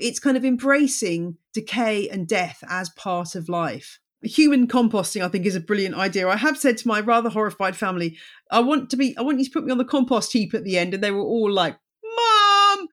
it's kind of embracing decay and death as part of life. Human composting, I think, is a brilliant idea. I have said to my rather horrified family, I want to be, I want you to put me on the compost heap at the end. And they were all like, Mom,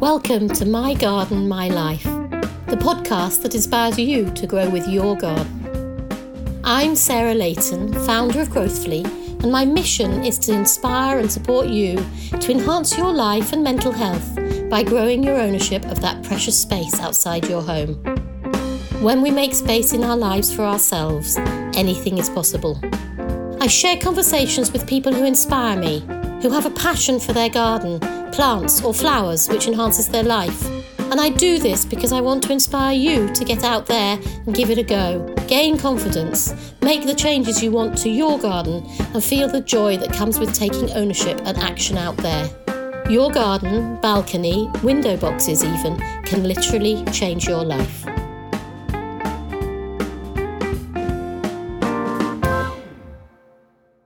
Welcome to My Garden, My Life, the podcast that inspires you to grow with your garden. I'm Sarah Layton, founder of Growthfully, and my mission is to inspire and support you to enhance your life and mental health by growing your ownership of that precious space outside your home. When we make space in our lives for ourselves, anything is possible. I share conversations with people who inspire me, who have a passion for their garden, plants, or flowers which enhances their life. And I do this because I want to inspire you to get out there and give it a go, gain confidence, make the changes you want to your garden, and feel the joy that comes with taking ownership and action out there. Your garden, balcony, window boxes, even, can literally change your life.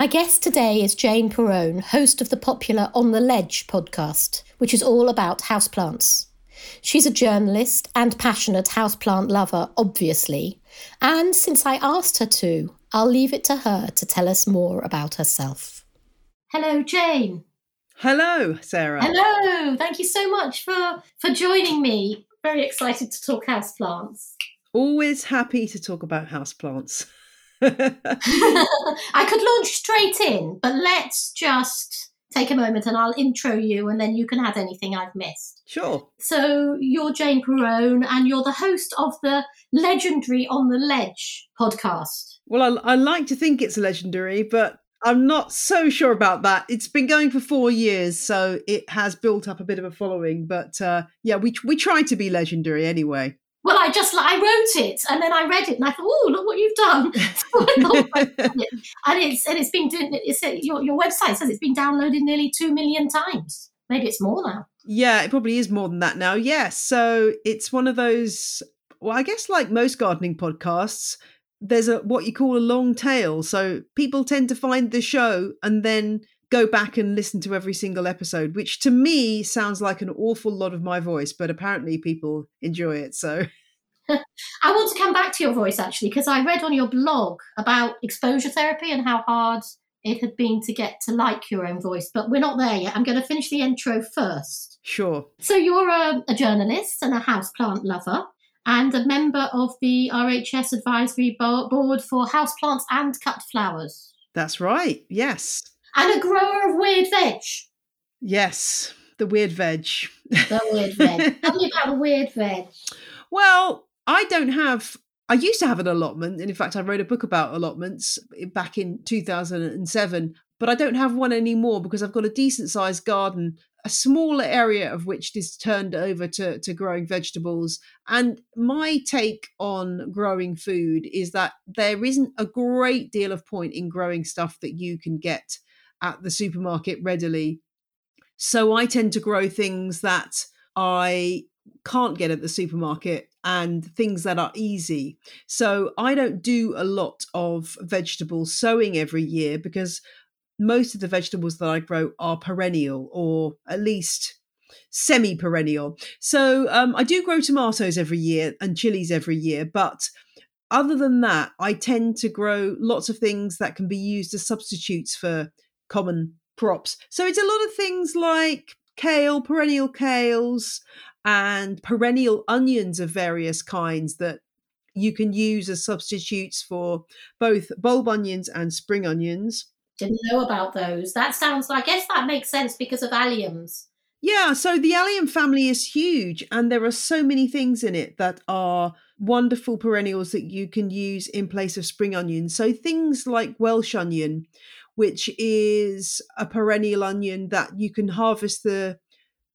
My guest today is Jane Perrone, host of the popular On the Ledge podcast, which is all about houseplants. She's a journalist and passionate houseplant lover, obviously. And since I asked her to, I'll leave it to her to tell us more about herself. Hello, Jane. Hello, Sarah. Hello. Thank you so much for, for joining me. Very excited to talk houseplants. Always happy to talk about houseplants. I could launch straight in, but let's just take a moment and I'll intro you and then you can add anything I've missed. Sure. So, you're Jane Perrone and you're the host of the legendary On the Ledge podcast. Well, I, I like to think it's legendary, but I'm not so sure about that. It's been going for four years, so it has built up a bit of a following. But uh, yeah, we we try to be legendary anyway. Well, I just I wrote it and then I read it and I thought, oh, look what you've done. and it's and it's been. It's uh, your your website says it's been downloaded nearly two million times. Maybe it's more now. Yeah, it probably is more than that now. Yes, so it's one of those. Well, I guess like most gardening podcasts, there's a what you call a long tail. So people tend to find the show and then go back and listen to every single episode, which to me sounds like an awful lot of my voice, but apparently people enjoy it. So I want to come back to your voice actually, because I read on your blog about exposure therapy and how hard it had been to get to like your own voice, but we're not there yet. I'm going to finish the intro first. Sure. So you're a, a journalist and a houseplant lover and a member of the RHS Advisory Board for Houseplants and Cut Flowers. That's right, yes. And a grower of weird veg. Yes, the weird veg. The weird veg. Tell me about the weird veg. Well, I don't have. I used to have an allotment, and in fact, I wrote a book about allotments eh, back in 2007. But I don't have one anymore because I've got a decent sized garden a smaller area of which is turned over to, to growing vegetables. And my take on growing food is that there isn't a great deal of point in growing stuff that you can get at the supermarket readily. So I tend to grow things that I can't get at the supermarket and things that are easy. So I don't do a lot of vegetable sowing every year because most of the vegetables that I grow are perennial or at least semi perennial. So um, I do grow tomatoes every year and chilies every year, but other than that, I tend to grow lots of things that can be used as substitutes for common crops. So it's a lot of things like kale, perennial kales, and perennial onions of various kinds that you can use as substitutes for both bulb onions and spring onions. Didn't know about those. That sounds, I guess that makes sense because of alliums. Yeah, so the allium family is huge, and there are so many things in it that are wonderful perennials that you can use in place of spring onion. So things like Welsh onion, which is a perennial onion that you can harvest the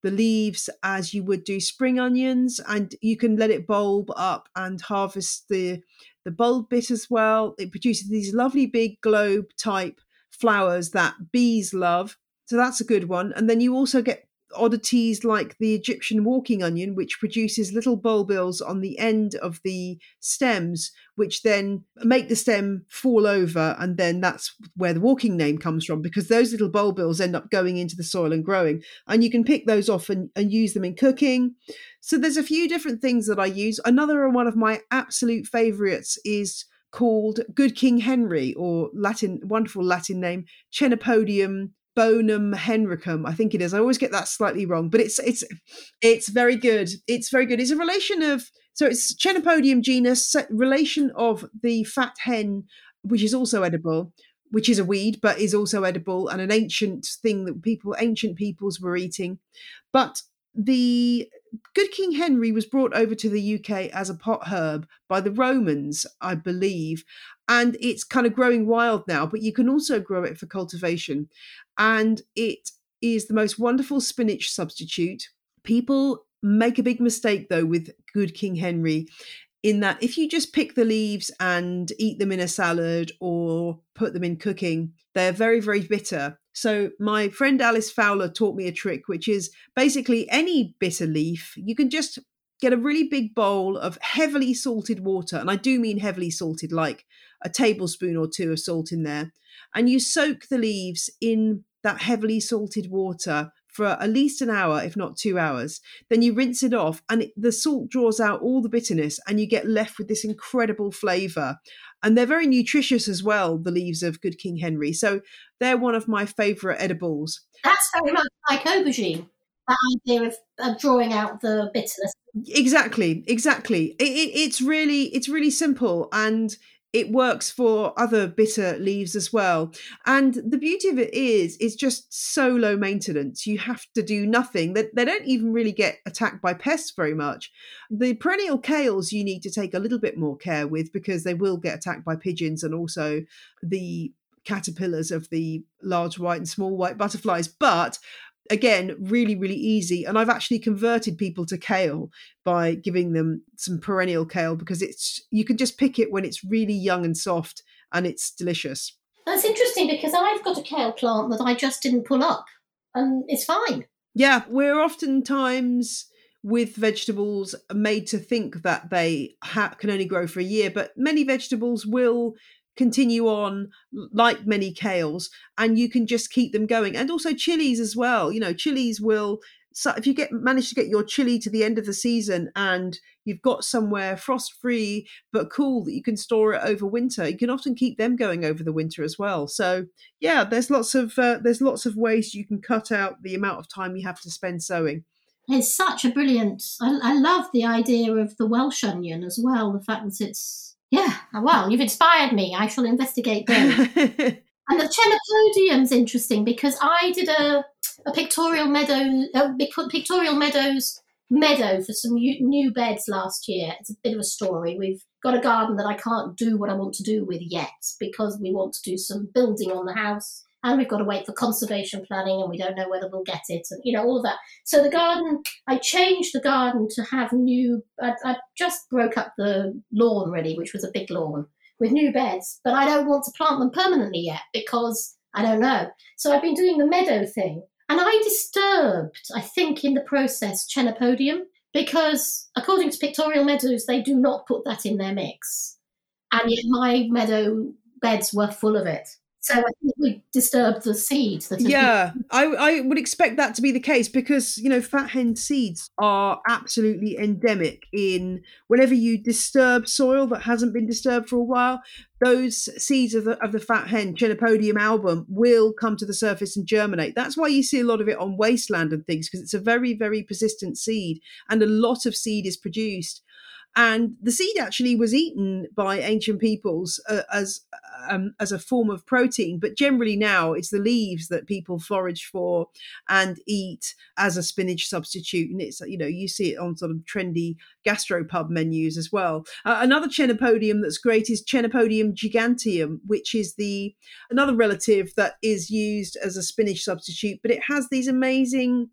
the leaves as you would do spring onions and you can let it bulb up and harvest the the bulb bit as well it produces these lovely big globe type flowers that bees love. So that's a good one. And then you also get oddities like the Egyptian walking onion, which produces little bulbils on the end of the stems, which then make the stem fall over. And then that's where the walking name comes from, because those little bulbils end up going into the soil and growing. And you can pick those off and, and use them in cooking. So there's a few different things that I use. Another one of my absolute favorites is called Good King Henry, or Latin, wonderful Latin name, Chenopodium bonum henricum i think it is. I always get that slightly wrong but it's it's it's very good. It's very good. It's a relation of so it's chenopodium genus relation of the fat hen which is also edible which is a weed but is also edible and an ancient thing that people ancient peoples were eating. But the good king henry was brought over to the uk as a pot herb by the romans i believe and it's kind of growing wild now but you can also grow it for cultivation and it is the most wonderful spinach substitute. People make a big mistake though with good King Henry in that if you just pick the leaves and eat them in a salad or put them in cooking, they're very, very bitter. So, my friend Alice Fowler taught me a trick, which is basically any bitter leaf, you can just get a really big bowl of heavily salted water. And I do mean heavily salted, like a tablespoon or two of salt in there and you soak the leaves in that heavily salted water for at least an hour, if not two hours. Then you rinse it off, and it, the salt draws out all the bitterness, and you get left with this incredible flavour. And they're very nutritious as well, the leaves of Good King Henry. So they're one of my favourite edibles. That's very much like aubergine. That idea of, of drawing out the bitterness. Exactly, exactly. It, it, it's really, it's really simple, and it works for other bitter leaves as well. And the beauty of it is, it's just so low maintenance. You have to do nothing. They, they don't even really get attacked by pests very much. The perennial kales you need to take a little bit more care with because they will get attacked by pigeons and also the caterpillars of the large white and small white butterflies. But again really really easy and i've actually converted people to kale by giving them some perennial kale because it's you can just pick it when it's really young and soft and it's delicious that's interesting because i've got a kale plant that i just didn't pull up and it's fine yeah we're oftentimes with vegetables made to think that they ha- can only grow for a year but many vegetables will continue on like many kales and you can just keep them going. And also chilies as well you know chilies will so if you get manage to get your chili to the end of the season and you've got somewhere frost free but cool that you can store it over winter you can often keep them going over the winter as well. So yeah there's lots of uh, there's lots of ways you can cut out the amount of time you have to spend sowing it's such a brilliant I, I love the idea of the welsh onion as well the fact that it's yeah, uh, well, you've inspired me. I shall investigate them. and the chenopodium's interesting because I did a, a pictorial meadow, a pictorial meadows meadow for some new beds last year. It's a bit of a story. We've got a garden that I can't do what I want to do with yet because we want to do some building on the house and we've got to wait for conservation planning and we don't know whether we'll get it and you know all that. So the garden i changed the garden to have new i, I just broke up the lawn really which was a big lawn with new beds but i don't want to plant them permanently yet because i don't know. So i've been doing the meadow thing and i disturbed i think in the process chenopodium because according to pictorial meadows they do not put that in their mix. And yet my meadow beds were full of it so I think we disturbed the seeds. Yeah, been- I, I would expect that to be the case because you know fat hen seeds are absolutely endemic in whenever you disturb soil that hasn't been disturbed for a while. Those seeds of the, of the fat hen, Chenopodium album, will come to the surface and germinate. That's why you see a lot of it on wasteland and things because it's a very, very persistent seed, and a lot of seed is produced and the seed actually was eaten by ancient peoples uh, as um, as a form of protein. But generally now it's the leaves that people forage for and eat as a spinach substitute. And it's you know you see it on sort of trendy gastropub menus as well. Uh, another chenopodium that's great is chenopodium giganteum which is the another relative that is used as a spinach substitute but it has these amazing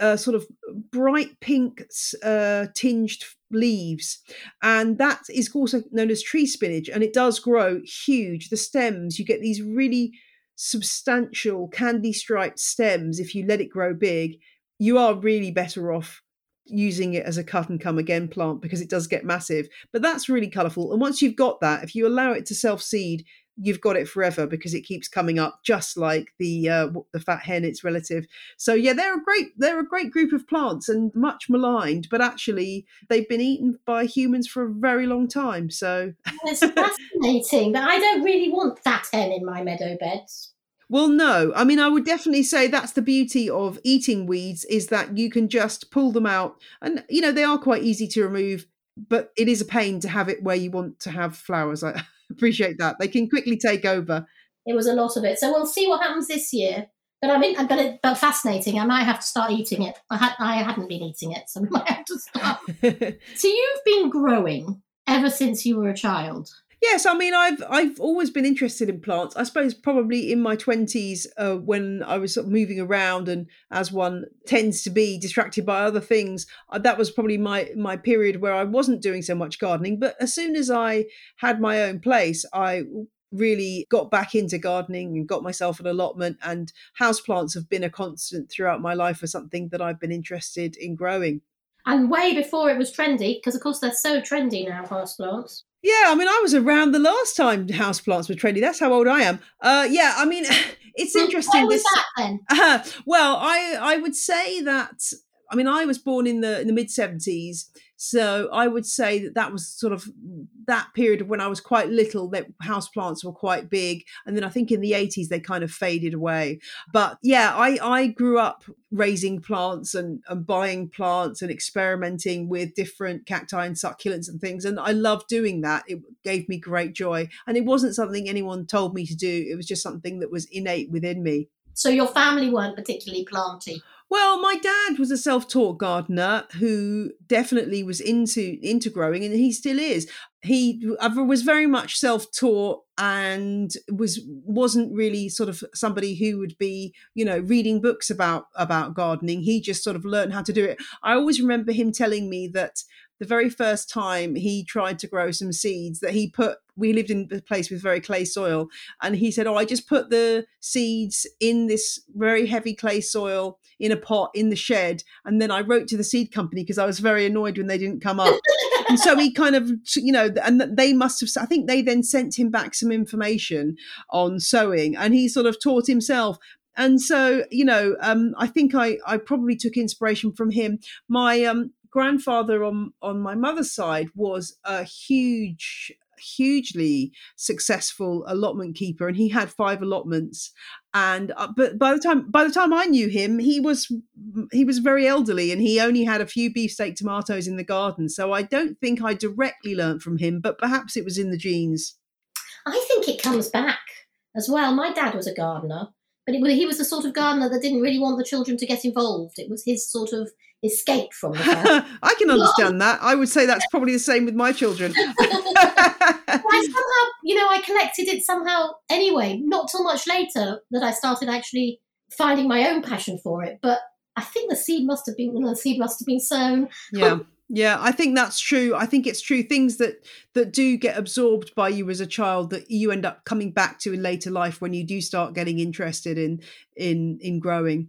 uh, sort of bright pink uh, tinged leaves, and that is also known as tree spinach, and it does grow huge. The stems, you get these really substantial candy striped stems if you let it grow big. you are really better off using it as a cut and come again plant because it does get massive. But that's really colourful. And once you've got that, if you allow it to self seed, you've got it forever because it keeps coming up just like the uh, the fat hen its relative so yeah they're a great they're a great group of plants and much maligned but actually they've been eaten by humans for a very long time so it's fascinating but i don't really want fat hen in my meadow beds well, no. I mean, I would definitely say that's the beauty of eating weeds is that you can just pull them out, and you know they are quite easy to remove. But it is a pain to have it where you want to have flowers. I appreciate that. They can quickly take over. It was a lot of it. So we'll see what happens this year. But I mean, but, it, but fascinating. I might have to start eating it. I, had, I hadn't been eating it, so we might have to start. so you've been growing ever since you were a child. Yes, I mean I've I've always been interested in plants. I suppose probably in my twenties uh, when I was sort of moving around and as one tends to be distracted by other things, uh, that was probably my my period where I wasn't doing so much gardening. But as soon as I had my own place, I really got back into gardening and got myself an allotment and houseplants have been a constant throughout my life for something that I've been interested in growing. And way before it was trendy, because of course they're so trendy now, houseplants. Yeah, I mean, I was around the last time houseplants were trendy. That's how old I am. Uh, yeah, I mean, it's interesting. Why was this, that then? Uh, well, I I would say that. I mean, I was born in the in the mid seventies, so I would say that that was sort of that period of when I was quite little that house plants were quite big. And then I think in the 80s they kind of faded away. But yeah, I, I grew up raising plants and, and buying plants and experimenting with different cacti and succulents and things. And I loved doing that. It gave me great joy. And it wasn't something anyone told me to do, it was just something that was innate within me. So your family weren't particularly planty? Well, my dad was a self-taught gardener who definitely was into into growing, and he still is. He was very much self-taught and was wasn't really sort of somebody who would be, you know, reading books about about gardening. He just sort of learned how to do it. I always remember him telling me that the very first time he tried to grow some seeds that he put we lived in a place with very clay soil and he said oh i just put the seeds in this very heavy clay soil in a pot in the shed and then i wrote to the seed company because i was very annoyed when they didn't come up. And so he kind of you know and they must have i think they then sent him back some information on sowing and he sort of taught himself. And so you know um, i think i i probably took inspiration from him. My um, grandfather on on my mother's side was a huge hugely successful allotment keeper and he had five allotments. And uh, but by the time by the time I knew him he was he was very elderly and he only had a few beefsteak tomatoes in the garden. So I don't think I directly learnt from him but perhaps it was in the genes. I think it comes back as well. My dad was a gardener but it, he was the sort of gardener that didn't really want the children to get involved. It was his sort of escape from the. I can understand that. I would say that's probably the same with my children. I somehow, you know, I collected it somehow anyway. Not till much later that I started actually finding my own passion for it. But I think the seed must have been, the seed must have been sown. Yeah. Yeah, I think that's true. I think it's true. Things that that do get absorbed by you as a child that you end up coming back to in later life when you do start getting interested in in in growing.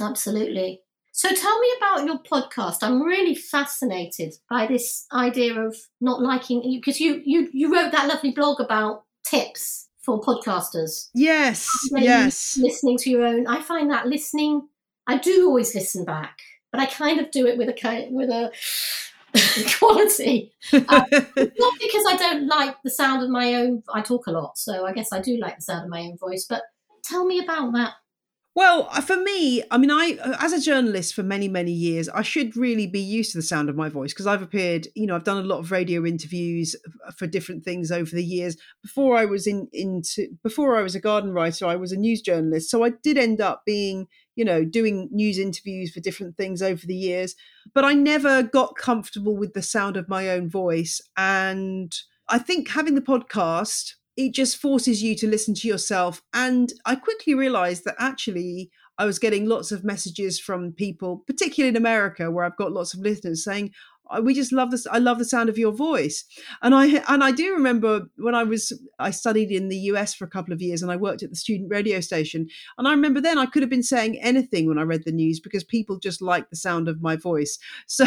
Absolutely. So tell me about your podcast. I'm really fascinated by this idea of not liking because you you you wrote that lovely blog about tips for podcasters. Yes, yes. Listening to your own. I find that listening. I do always listen back, but I kind of do it with a with a quality. Um, not because I don't like the sound of my own. I talk a lot, so I guess I do like the sound of my own voice. But tell me about that well, uh, for me, I mean, I uh, as a journalist for many many years, I should really be used to the sound of my voice because I've appeared, you know, I've done a lot of radio interviews uh, for different things over the years. Before I was in into before I was a garden writer, I was a news journalist, so I did end up being, you know, doing news interviews for different things over the years. But I never got comfortable with the sound of my own voice, and I think having the podcast it just forces you to listen to yourself. And I quickly realized that actually I was getting lots of messages from people, particularly in America, where I've got lots of listeners saying, oh, we just love this. I love the sound of your voice. And I and I do remember when I was I studied in the US for a couple of years and I worked at the student radio station. And I remember then I could have been saying anything when I read the news because people just like the sound of my voice. So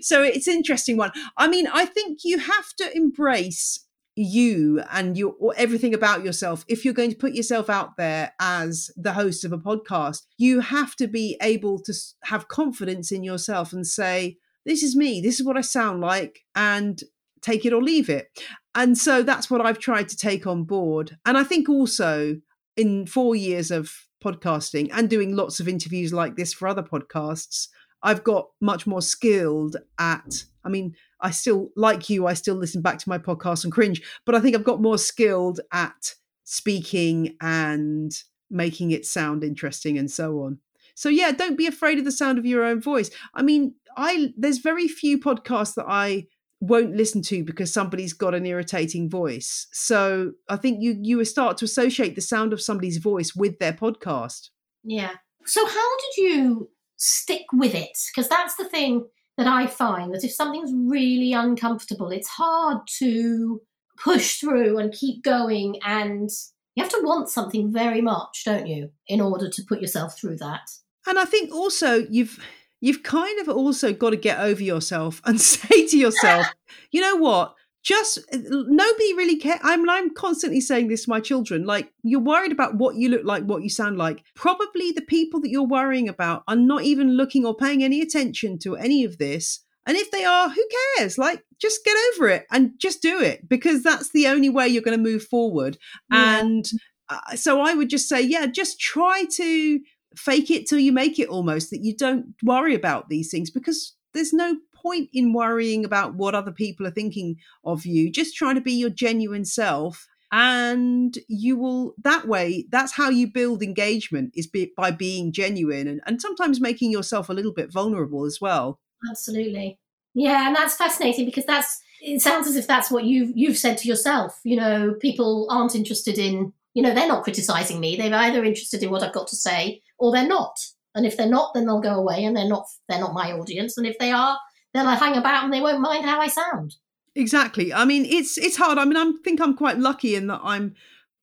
so it's interesting one. I mean, I think you have to embrace you and your everything about yourself if you're going to put yourself out there as the host of a podcast you have to be able to have confidence in yourself and say this is me this is what i sound like and take it or leave it. And so that's what i've tried to take on board. And i think also in 4 years of podcasting and doing lots of interviews like this for other podcasts I've got much more skilled at, I mean, I still, like you, I still listen back to my podcast and cringe, but I think I've got more skilled at speaking and making it sound interesting and so on. So yeah, don't be afraid of the sound of your own voice. I mean, I there's very few podcasts that I won't listen to because somebody's got an irritating voice. So I think you you start to associate the sound of somebody's voice with their podcast. Yeah. So how did you stick with it because that's the thing that I find that if something's really uncomfortable, it's hard to push through and keep going. And you have to want something very much, don't you, in order to put yourself through that. And I think also you've you've kind of also got to get over yourself and say to yourself, you know what? Just nobody really care. I'm I'm constantly saying this to my children. Like you're worried about what you look like, what you sound like. Probably the people that you're worrying about are not even looking or paying any attention to any of this. And if they are, who cares? Like just get over it and just do it because that's the only way you're going to move forward. Yeah. And uh, so I would just say, yeah, just try to fake it till you make it almost that you don't worry about these things because there's no point in worrying about what other people are thinking of you. Just try to be your genuine self and you will that way that's how you build engagement is be, by being genuine and, and sometimes making yourself a little bit vulnerable as well. Absolutely. Yeah and that's fascinating because that's it sounds as if that's what you've you've said to yourself. You know people aren't interested in you know they're not criticizing me. They're either interested in what i've got to say or they're not. And if they're not then they'll go away and they're not they're not my audience. And if they are they'll hang about and they won't mind how I sound. Exactly. I mean, it's it's hard. I mean, I think I'm quite lucky in that I'm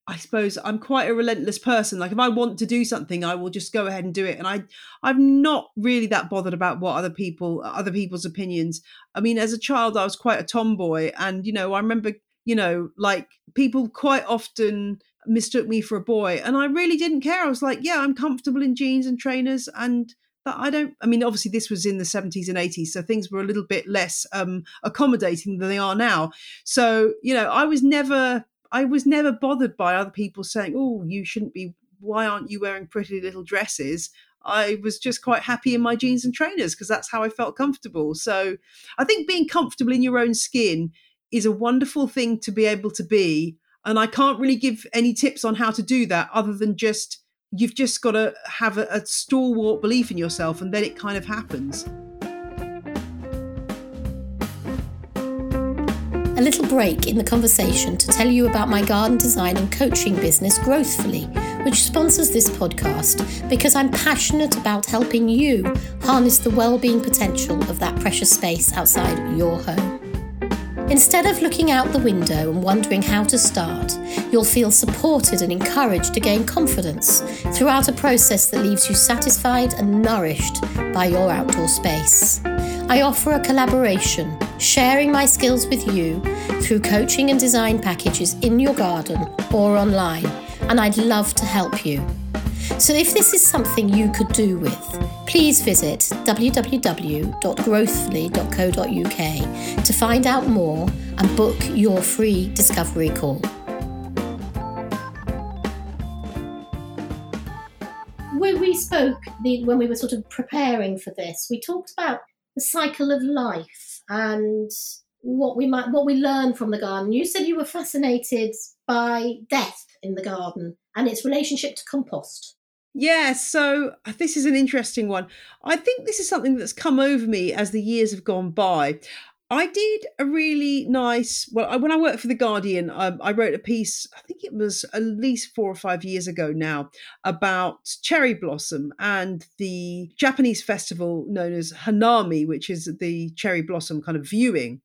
I suppose I'm quite a relentless person. Like if I want to do something, I will just go ahead and do it. And I I'm not really that bothered about what other people other people's opinions. I mean, as a child I was quite a tomboy and you know, I remember, you know, like people quite often mistook me for a boy and I really didn't care. I was like, yeah, I'm comfortable in jeans and trainers and that I don't. I mean, obviously, this was in the 70s and 80s, so things were a little bit less um, accommodating than they are now. So, you know, I was never, I was never bothered by other people saying, "Oh, you shouldn't be. Why aren't you wearing pretty little dresses?" I was just quite happy in my jeans and trainers because that's how I felt comfortable. So, I think being comfortable in your own skin is a wonderful thing to be able to be. And I can't really give any tips on how to do that other than just you've just got to have a, a stalwart belief in yourself, and then it kind of happens. A little break in the conversation to tell you about my garden design and coaching business, Growthfully, which sponsors this podcast because I'm passionate about helping you harness the well-being potential of that precious space outside your home. Instead of looking out the window and wondering how to start, you'll feel supported and encouraged to gain confidence throughout a process that leaves you satisfied and nourished by your outdoor space. I offer a collaboration, sharing my skills with you through coaching and design packages in your garden or online, and I'd love to help you. So if this is something you could do with, please visit www.growthfully.co.uk to find out more and book your free discovery call. When we spoke, when we were sort of preparing for this, we talked about the cycle of life and what we might what we learn from the garden. You said you were fascinated by death in the garden and its relationship to compost. Yeah, so uh, this is an interesting one. I think this is something that's come over me as the years have gone by. I did a really nice. Well, when I worked for the Guardian, um, I wrote a piece. I think it was at least four or five years ago now about cherry blossom and the Japanese festival known as Hanami, which is the cherry blossom kind of viewing.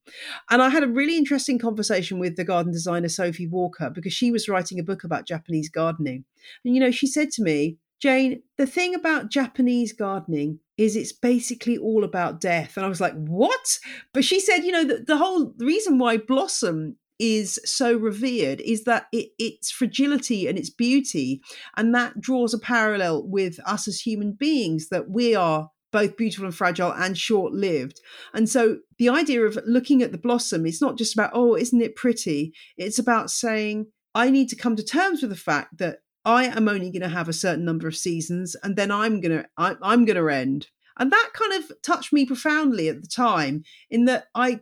And I had a really interesting conversation with the garden designer Sophie Walker because she was writing a book about Japanese gardening, and you know, she said to me, Jane, the thing about Japanese gardening is it's basically all about death. And I was like, what? But she said, you know, the, the whole reason why blossom is so revered is that it, its fragility and its beauty, and that draws a parallel with us as human beings that we are both beautiful and fragile and short lived. And so the idea of looking at the blossom, it's not just about, oh, isn't it pretty? It's about saying, I need to come to terms with the fact that I am only going to have a certain number of seasons, and then I'm going to I'm going to end. And that kind of touched me profoundly at the time. In that I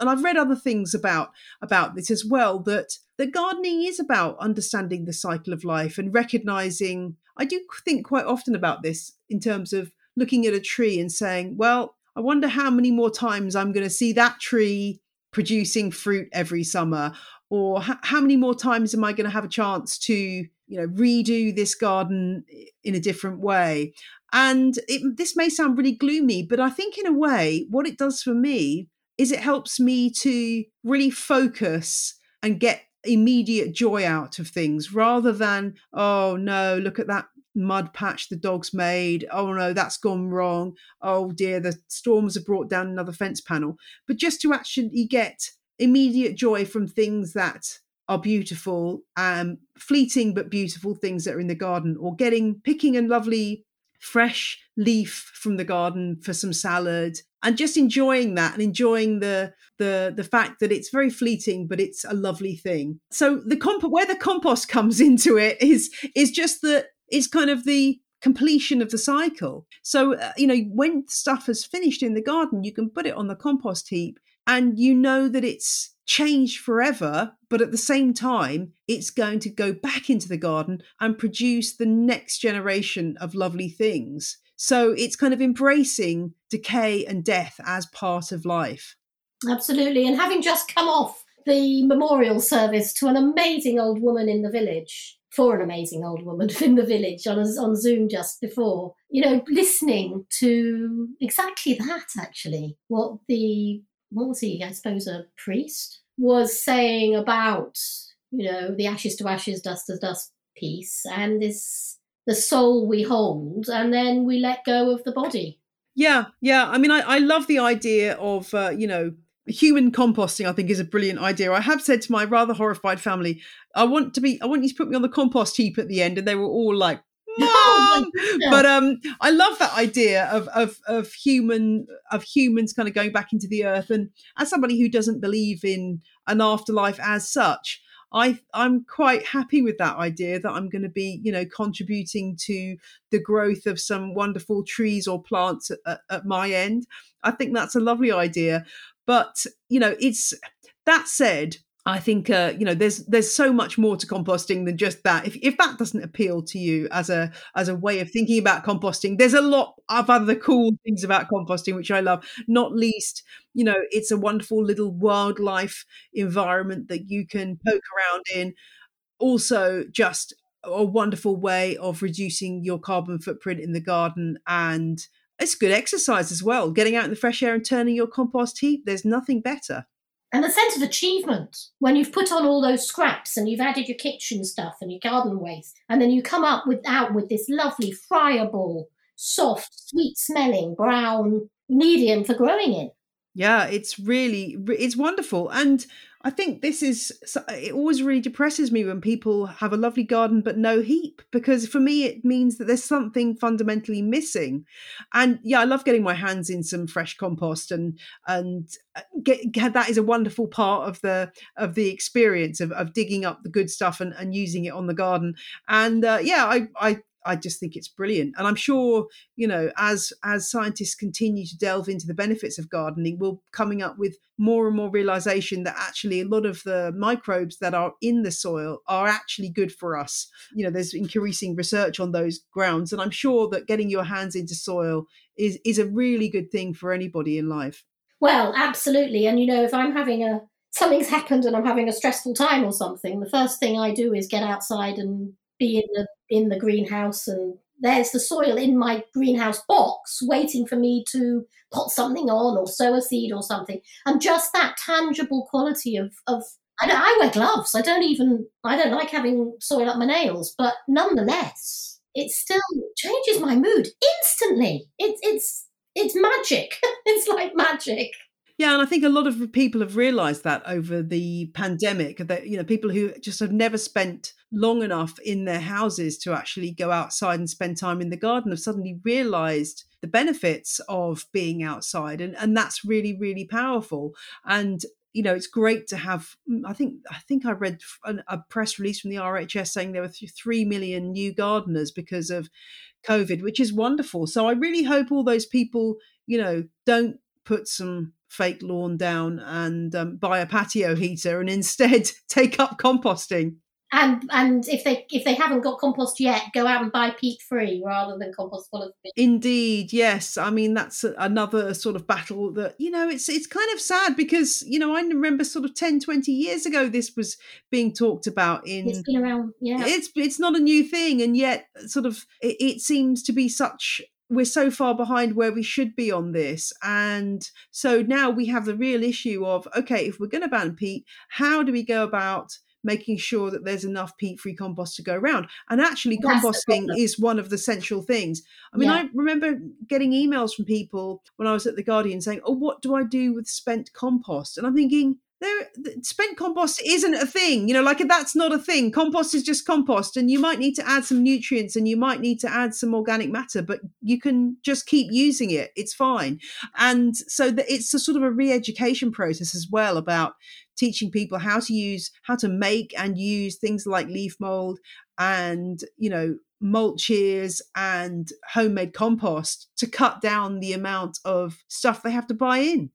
and I've read other things about about this as well. That that gardening is about understanding the cycle of life and recognizing. I do think quite often about this in terms of looking at a tree and saying, well, I wonder how many more times I'm going to see that tree producing fruit every summer or how many more times am i going to have a chance to you know redo this garden in a different way. And it, this may sound really gloomy but i think in a way what it does for me is it helps me to really focus and get immediate joy out of things rather than oh no look at that mud patch the dog's made. Oh no that's gone wrong. Oh dear the storms have brought down another fence panel. But just to actually get immediate joy from things that are beautiful, um, fleeting but beautiful things that are in the garden, or getting picking a lovely fresh leaf from the garden for some salad and just enjoying that and enjoying the the the fact that it's very fleeting but it's a lovely thing. So the comp where the compost comes into it is is just that it's kind of the completion of the cycle. So uh, you know when stuff has finished in the garden you can put it on the compost heap and you know that it's changed forever, but at the same time, it's going to go back into the garden and produce the next generation of lovely things. So it's kind of embracing decay and death as part of life. Absolutely. And having just come off the memorial service to an amazing old woman in the village, for an amazing old woman in the village on, on Zoom just before, you know, listening to exactly that actually, what the what was he? I suppose a priest was saying about you know the ashes to ashes, dust to dust piece, and this the soul we hold, and then we let go of the body. Yeah, yeah. I mean, I, I love the idea of uh, you know human composting. I think is a brilliant idea. I have said to my rather horrified family, I want to be, I want you to put me on the compost heap at the end, and they were all like, mom but um i love that idea of of of human of humans kind of going back into the earth and as somebody who doesn't believe in an afterlife as such I, I'm quite happy with that idea that I'm going to be, you know, contributing to the growth of some wonderful trees or plants at, at my end. I think that's a lovely idea. But, you know, it's that said, I think uh, you know there's there's so much more to composting than just that. If if that doesn't appeal to you as a as a way of thinking about composting, there's a lot of other cool things about composting which I love. Not least, you know, it's a wonderful little wildlife environment that you can poke around in. Also, just a wonderful way of reducing your carbon footprint in the garden and it's good exercise as well. Getting out in the fresh air and turning your compost heap, there's nothing better and the sense of achievement when you've put on all those scraps and you've added your kitchen stuff and your garden waste and then you come up with out with this lovely friable soft sweet smelling brown medium for growing in. Yeah it's really it's wonderful. And I think this is, it always really depresses me when people have a lovely garden but no heap, because for me, it means that there's something fundamentally missing. And yeah, I love getting my hands in some fresh compost and, and uh, get, that is a wonderful part of the, of the experience of, of digging up the good stuff and, and using it on the garden. And uh, yeah, I, I, I just think it's brilliant. And I'm sure, you know, as as scientists continue to delve into the benefits of gardening, we're coming up with more and more realization that actually a lot of the microbes that are in the soil are actually good for us. You know, there's increasing research on those grounds. And I'm sure that getting your hands into soil is is a really good thing for anybody in life. Well, absolutely. And you know, if I'm having a something's happened and I'm having a stressful time or something, the first thing I do is get outside and be in the in the greenhouse and there's the soil in my greenhouse box waiting for me to put something on or sow a seed or something. And just that tangible quality of of I, I wear gloves. I don't even I don't like having soil up my nails, but nonetheless, it still changes my mood instantly. It's it's it's magic. it's like magic. Yeah, and I think a lot of people have realized that over the pandemic that you know people who just have never spent long enough in their houses to actually go outside and spend time in the garden have suddenly realized the benefits of being outside and and that's really really powerful. And you know it's great to have mm, i think i think i read a press release from the rhs saying there were 3 million new gardeners because of covid which is wonderful. So i really hope all those people you know don't put some fake lawn down and um, buy a patio heater and instead take up composting. And and if they if they haven't got compost yet go out and buy peat free rather than compost full of peat. indeed yes. I mean that's another sort of battle that you know it's it's kind of sad because you know i remember sort of 10 20 years ago this was being talked about in it's been around yeah. It's it's not a new thing and yet sort of it, it seems to be such we're so far behind where we should be on this. And so now we have the real issue of okay, if we're going to ban peat, how do we go about making sure that there's enough peat free compost to go around? And actually, composting is one of the central things. I mean, yeah. I remember getting emails from people when I was at The Guardian saying, Oh, what do I do with spent compost? And I'm thinking, there spent compost isn't a thing you know like that's not a thing. Compost is just compost and you might need to add some nutrients and you might need to add some organic matter but you can just keep using it. It's fine. And so that it's a sort of a re-education process as well about teaching people how to use how to make and use things like leaf mold and you know mulches and homemade compost to cut down the amount of stuff they have to buy in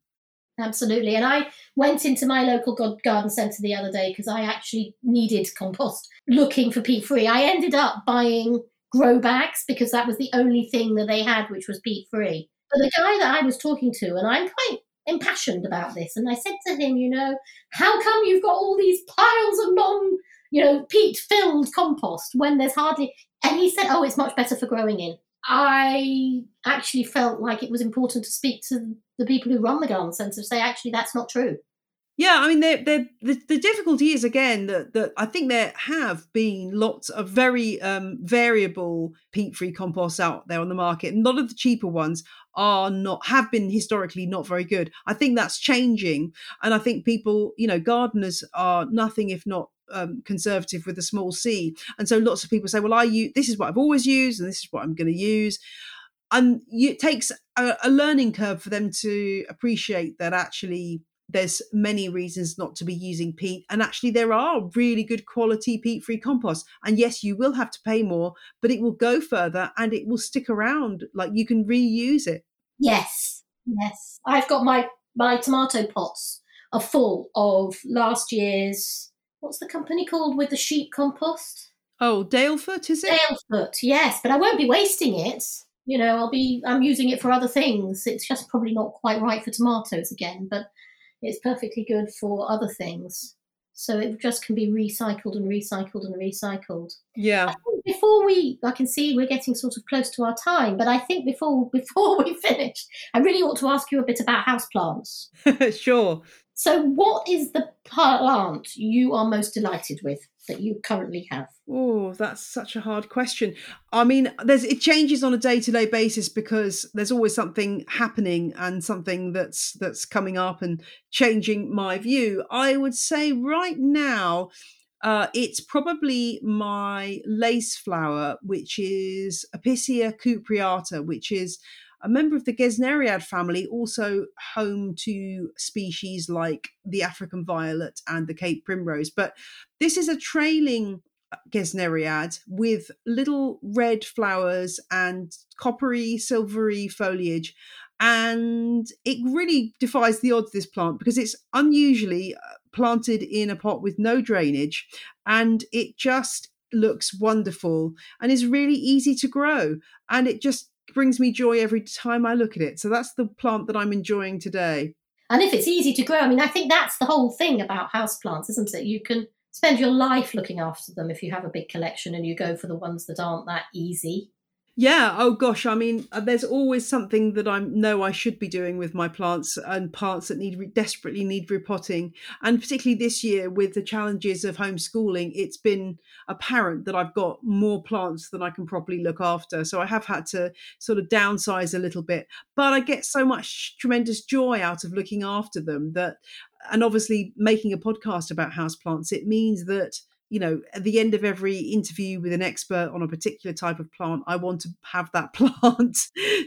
Absolutely. And I went into my local garden centre the other day because I actually needed compost looking for peat free. I ended up buying grow bags because that was the only thing that they had which was peat free. But the guy that I was talking to, and I'm quite impassioned about this, and I said to him, you know, how come you've got all these piles of non, you know, peat filled compost when there's hardly. And he said, oh, it's much better for growing in. I actually felt like it was important to speak to the people who run the garden centre to say, actually, that's not true. Yeah, I mean, they're, they're, the the difficulty is again that that I think there have been lots of very um, variable peat-free composts out there on the market, and a lot of the cheaper ones are not have been historically not very good. I think that's changing, and I think people, you know, gardeners are nothing if not um, conservative with a small c, and so lots of people say, "Well, I use this is what I've always used, and this is what I'm going to use." And it takes a, a learning curve for them to appreciate that actually there's many reasons not to be using peat and actually there are really good quality peat free compost. And yes you will have to pay more but it will go further and it will stick around like you can reuse it. Yes yes. I've got my my tomato pots are full of last year's what's the company called with the sheep compost oh dalefoot is it dalefoot yes but i won't be wasting it you know i'll be i'm using it for other things it's just probably not quite right for tomatoes again but it's perfectly good for other things. So it just can be recycled and recycled and recycled. Yeah. Before we, I can see we're getting sort of close to our time, but I think before before we finish, I really ought to ask you a bit about houseplants. sure. So, what is the plant you are most delighted with that you currently have? Oh, that's such a hard question. I mean, there's it changes on a day-to-day basis because there's always something happening and something that's that's coming up and changing my view. I would say right now uh, it's probably my lace flower, which is Episcia cupreata, which is a member of the Gesneriad family, also home to species like the African violet and the Cape primrose. But this is a trailing uh, Gesneriad with little red flowers and coppery, silvery foliage. And it really defies the odds, this plant, because it's unusually uh, planted in a pot with no drainage and it just looks wonderful and is really easy to grow. And it just brings me joy every time I look at it. So that's the plant that I'm enjoying today. And if it's easy to grow, I mean, I think that's the whole thing about houseplants, isn't it? You can spend your life looking after them if you have a big collection and you go for the ones that aren't that easy. Yeah. Oh gosh. I mean, uh, there's always something that I know I should be doing with my plants and plants that need desperately need repotting. And particularly this year with the challenges of homeschooling, it's been apparent that I've got more plants than I can properly look after. So I have had to sort of downsize a little bit. But I get so much tremendous joy out of looking after them that, and obviously making a podcast about houseplants, it means that you know, at the end of every interview with an expert on a particular type of plant, I want to have that plant.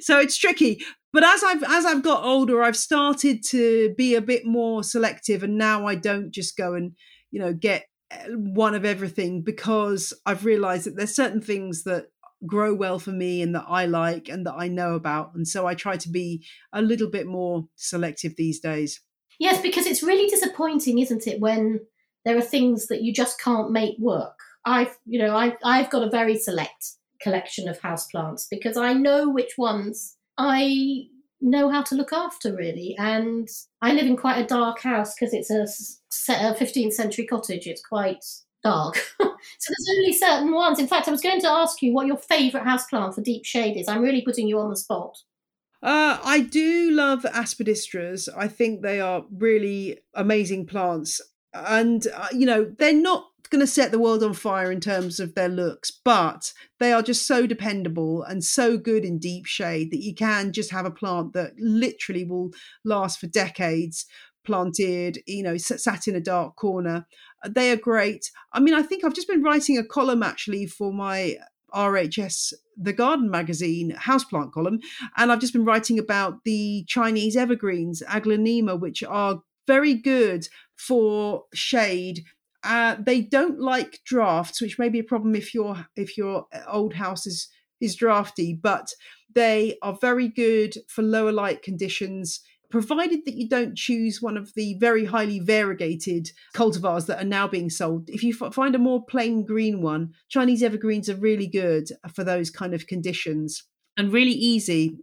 so it's tricky. But as I've as I've got older, I've started to be a bit more selective, and now I don't just go and you know get eh, one of everything because I've realised that there's certain things that grow well for me and that I like and that I know about, and so I try to be a little bit more selective these days. Yes, because it's really disappointing, isn't it, when there are things that you just can't make work. I've, you know, I've, I've got a very select collection of houseplants because I know which ones I know how to look after really. And I live in quite a dark house because it's a, a 15th century cottage. It's quite dark. so there's only certain ones. In fact, I was going to ask you what your favourite houseplant for deep shade is. I'm really putting you on the spot. Uh, I do love aspidistras. I think they are really amazing plants and uh, you know they're not going to set the world on fire in terms of their looks but they are just so dependable and so good in deep shade that you can just have a plant that literally will last for decades planted you know sat in a dark corner. Uh, they are great. I mean i think i've just been writing a column actually for my RHS the garden magazine houseplant column and I've just been writing about the Chinese evergreens aglaonema which are very good for shade. Uh, they don't like drafts, which may be a problem if your if your old house is is drafty, but they are very good for lower light conditions provided that you don't choose one of the very highly variegated cultivars that are now being sold. If you f- find a more plain green one, Chinese evergreens are really good for those kind of conditions and really easy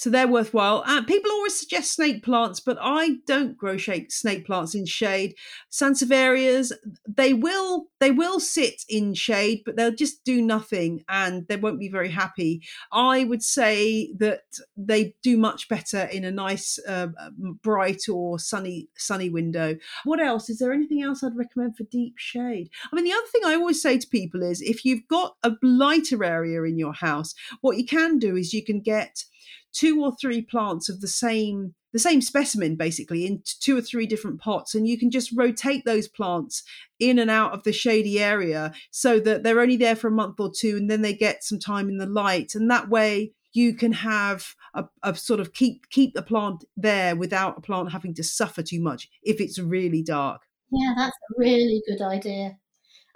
so they're worthwhile. Uh, people always suggest snake plants, but I don't grow snake plants in shade. Sansevierias, they will they will sit in shade, but they'll just do nothing and they won't be very happy. I would say that they do much better in a nice, uh, bright or sunny sunny window. What else? Is there anything else I'd recommend for deep shade? I mean, the other thing I always say to people is if you've got a lighter area in your house, what you can do is you can get two or three plants of the same the same specimen basically in two or three different pots and you can just rotate those plants in and out of the shady area so that they're only there for a month or two and then they get some time in the light and that way you can have a, a sort of keep keep the plant there without a plant having to suffer too much if it's really dark. Yeah that's a really good idea.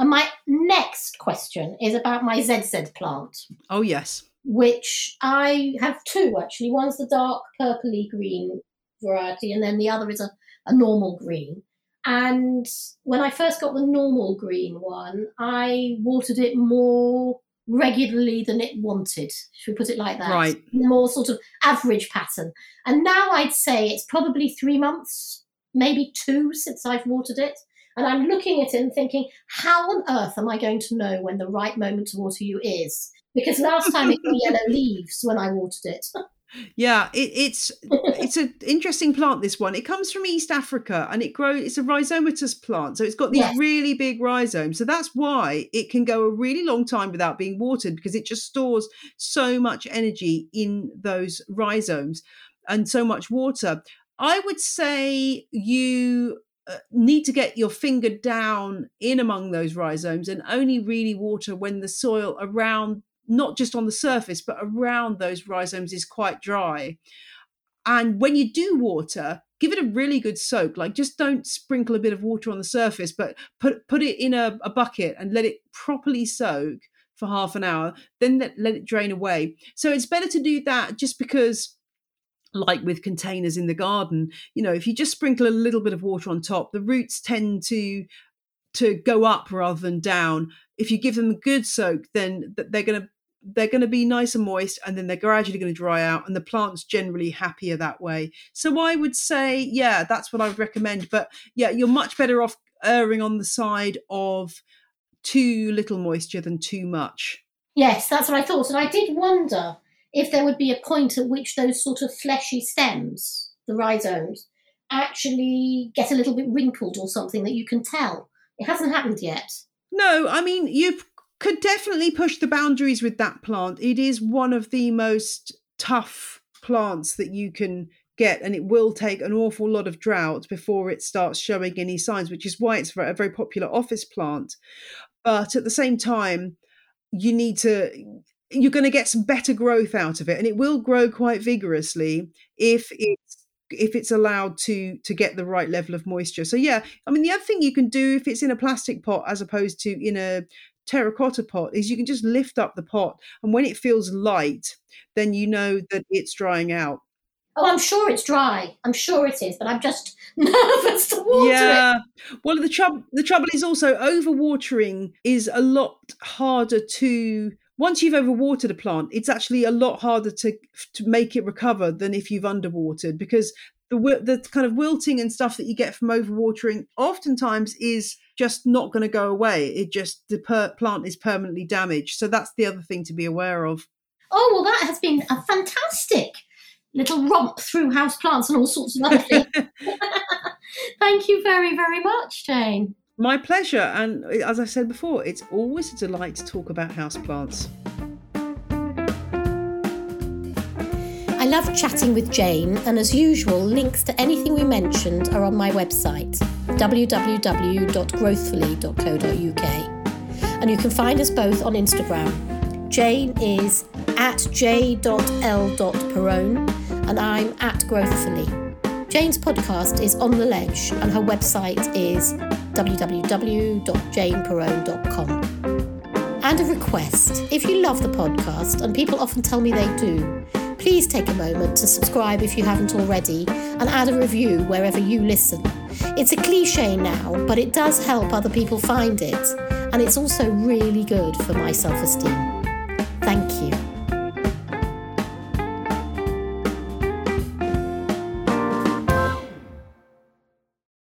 And my next question is about my zz plant. Oh yes which I have two actually. One's the dark purpley green variety, and then the other is a, a normal green. And when I first got the normal green one, I watered it more regularly than it wanted. Should we put it like that? Right. More sort of average pattern. And now I'd say it's probably three months, maybe two since I've watered it. And I'm looking at it and thinking, how on earth am I going to know when the right moment to water you is? Because last time it got yellow leaves when I watered it. Yeah, it, it's it's an interesting plant. This one it comes from East Africa and it grows. It's a rhizomatous plant, so it's got these yes. really big rhizomes. So that's why it can go a really long time without being watered because it just stores so much energy in those rhizomes and so much water. I would say you uh, need to get your finger down in among those rhizomes and only really water when the soil around not just on the surface, but around those rhizomes is quite dry. And when you do water, give it a really good soak. Like just don't sprinkle a bit of water on the surface, but put put it in a, a bucket and let it properly soak for half an hour. Then let, let it drain away. So it's better to do that just because like with containers in the garden, you know, if you just sprinkle a little bit of water on top, the roots tend to to go up rather than down. If you give them a good soak, then they're going to they're going to be nice and moist and then they're gradually going to dry out and the plant's generally happier that way. So i would say yeah that's what i would recommend but yeah you're much better off erring on the side of too little moisture than too much. Yes that's what i thought and i did wonder if there would be a point at which those sort of fleshy stems the rhizomes actually get a little bit wrinkled or something that you can tell. It hasn't happened yet. No i mean you've could definitely push the boundaries with that plant. It is one of the most tough plants that you can get, and it will take an awful lot of drought before it starts showing any signs, which is why it's a very popular office plant. But at the same time, you need to you're going to get some better growth out of it and it will grow quite vigorously if it's if it's allowed to to get the right level of moisture so yeah i mean the other thing you can do if it's in a plastic pot as opposed to in a terracotta pot is you can just lift up the pot and when it feels light then you know that it's drying out. Oh i'm sure it's dry. I'm sure it is but i'm just nervous to water yeah. it well the trouble the trouble is also overwatering is a lot harder to once you've overwatered a plant it's actually a lot harder to to make it recover than if you've underwatered because the the kind of wilting and stuff that you get from overwatering oftentimes is just not going to go away. It just the per- plant is permanently damaged. So that's the other thing to be aware of. Oh well, that has been a fantastic little romp through house plants and all sorts of other things. Thank you very very much, Jane. My pleasure. And eh, as I said before, it's always a delight to talk about house plants. Love chatting with Jane, and as usual, links to anything we mentioned are on my website, www.growthfully.co.uk. And you can find us both on Instagram. Jane is at j.l.perrone, and I'm at growthfully. Jane's podcast is On the Ledge, and her website is www.janeperrone.com. And a request if you love the podcast, and people often tell me they do, please take a moment to subscribe if you haven't already and add a review wherever you listen. It's a cliche now, but it does help other people find it, and it's also really good for my self esteem. Thank you.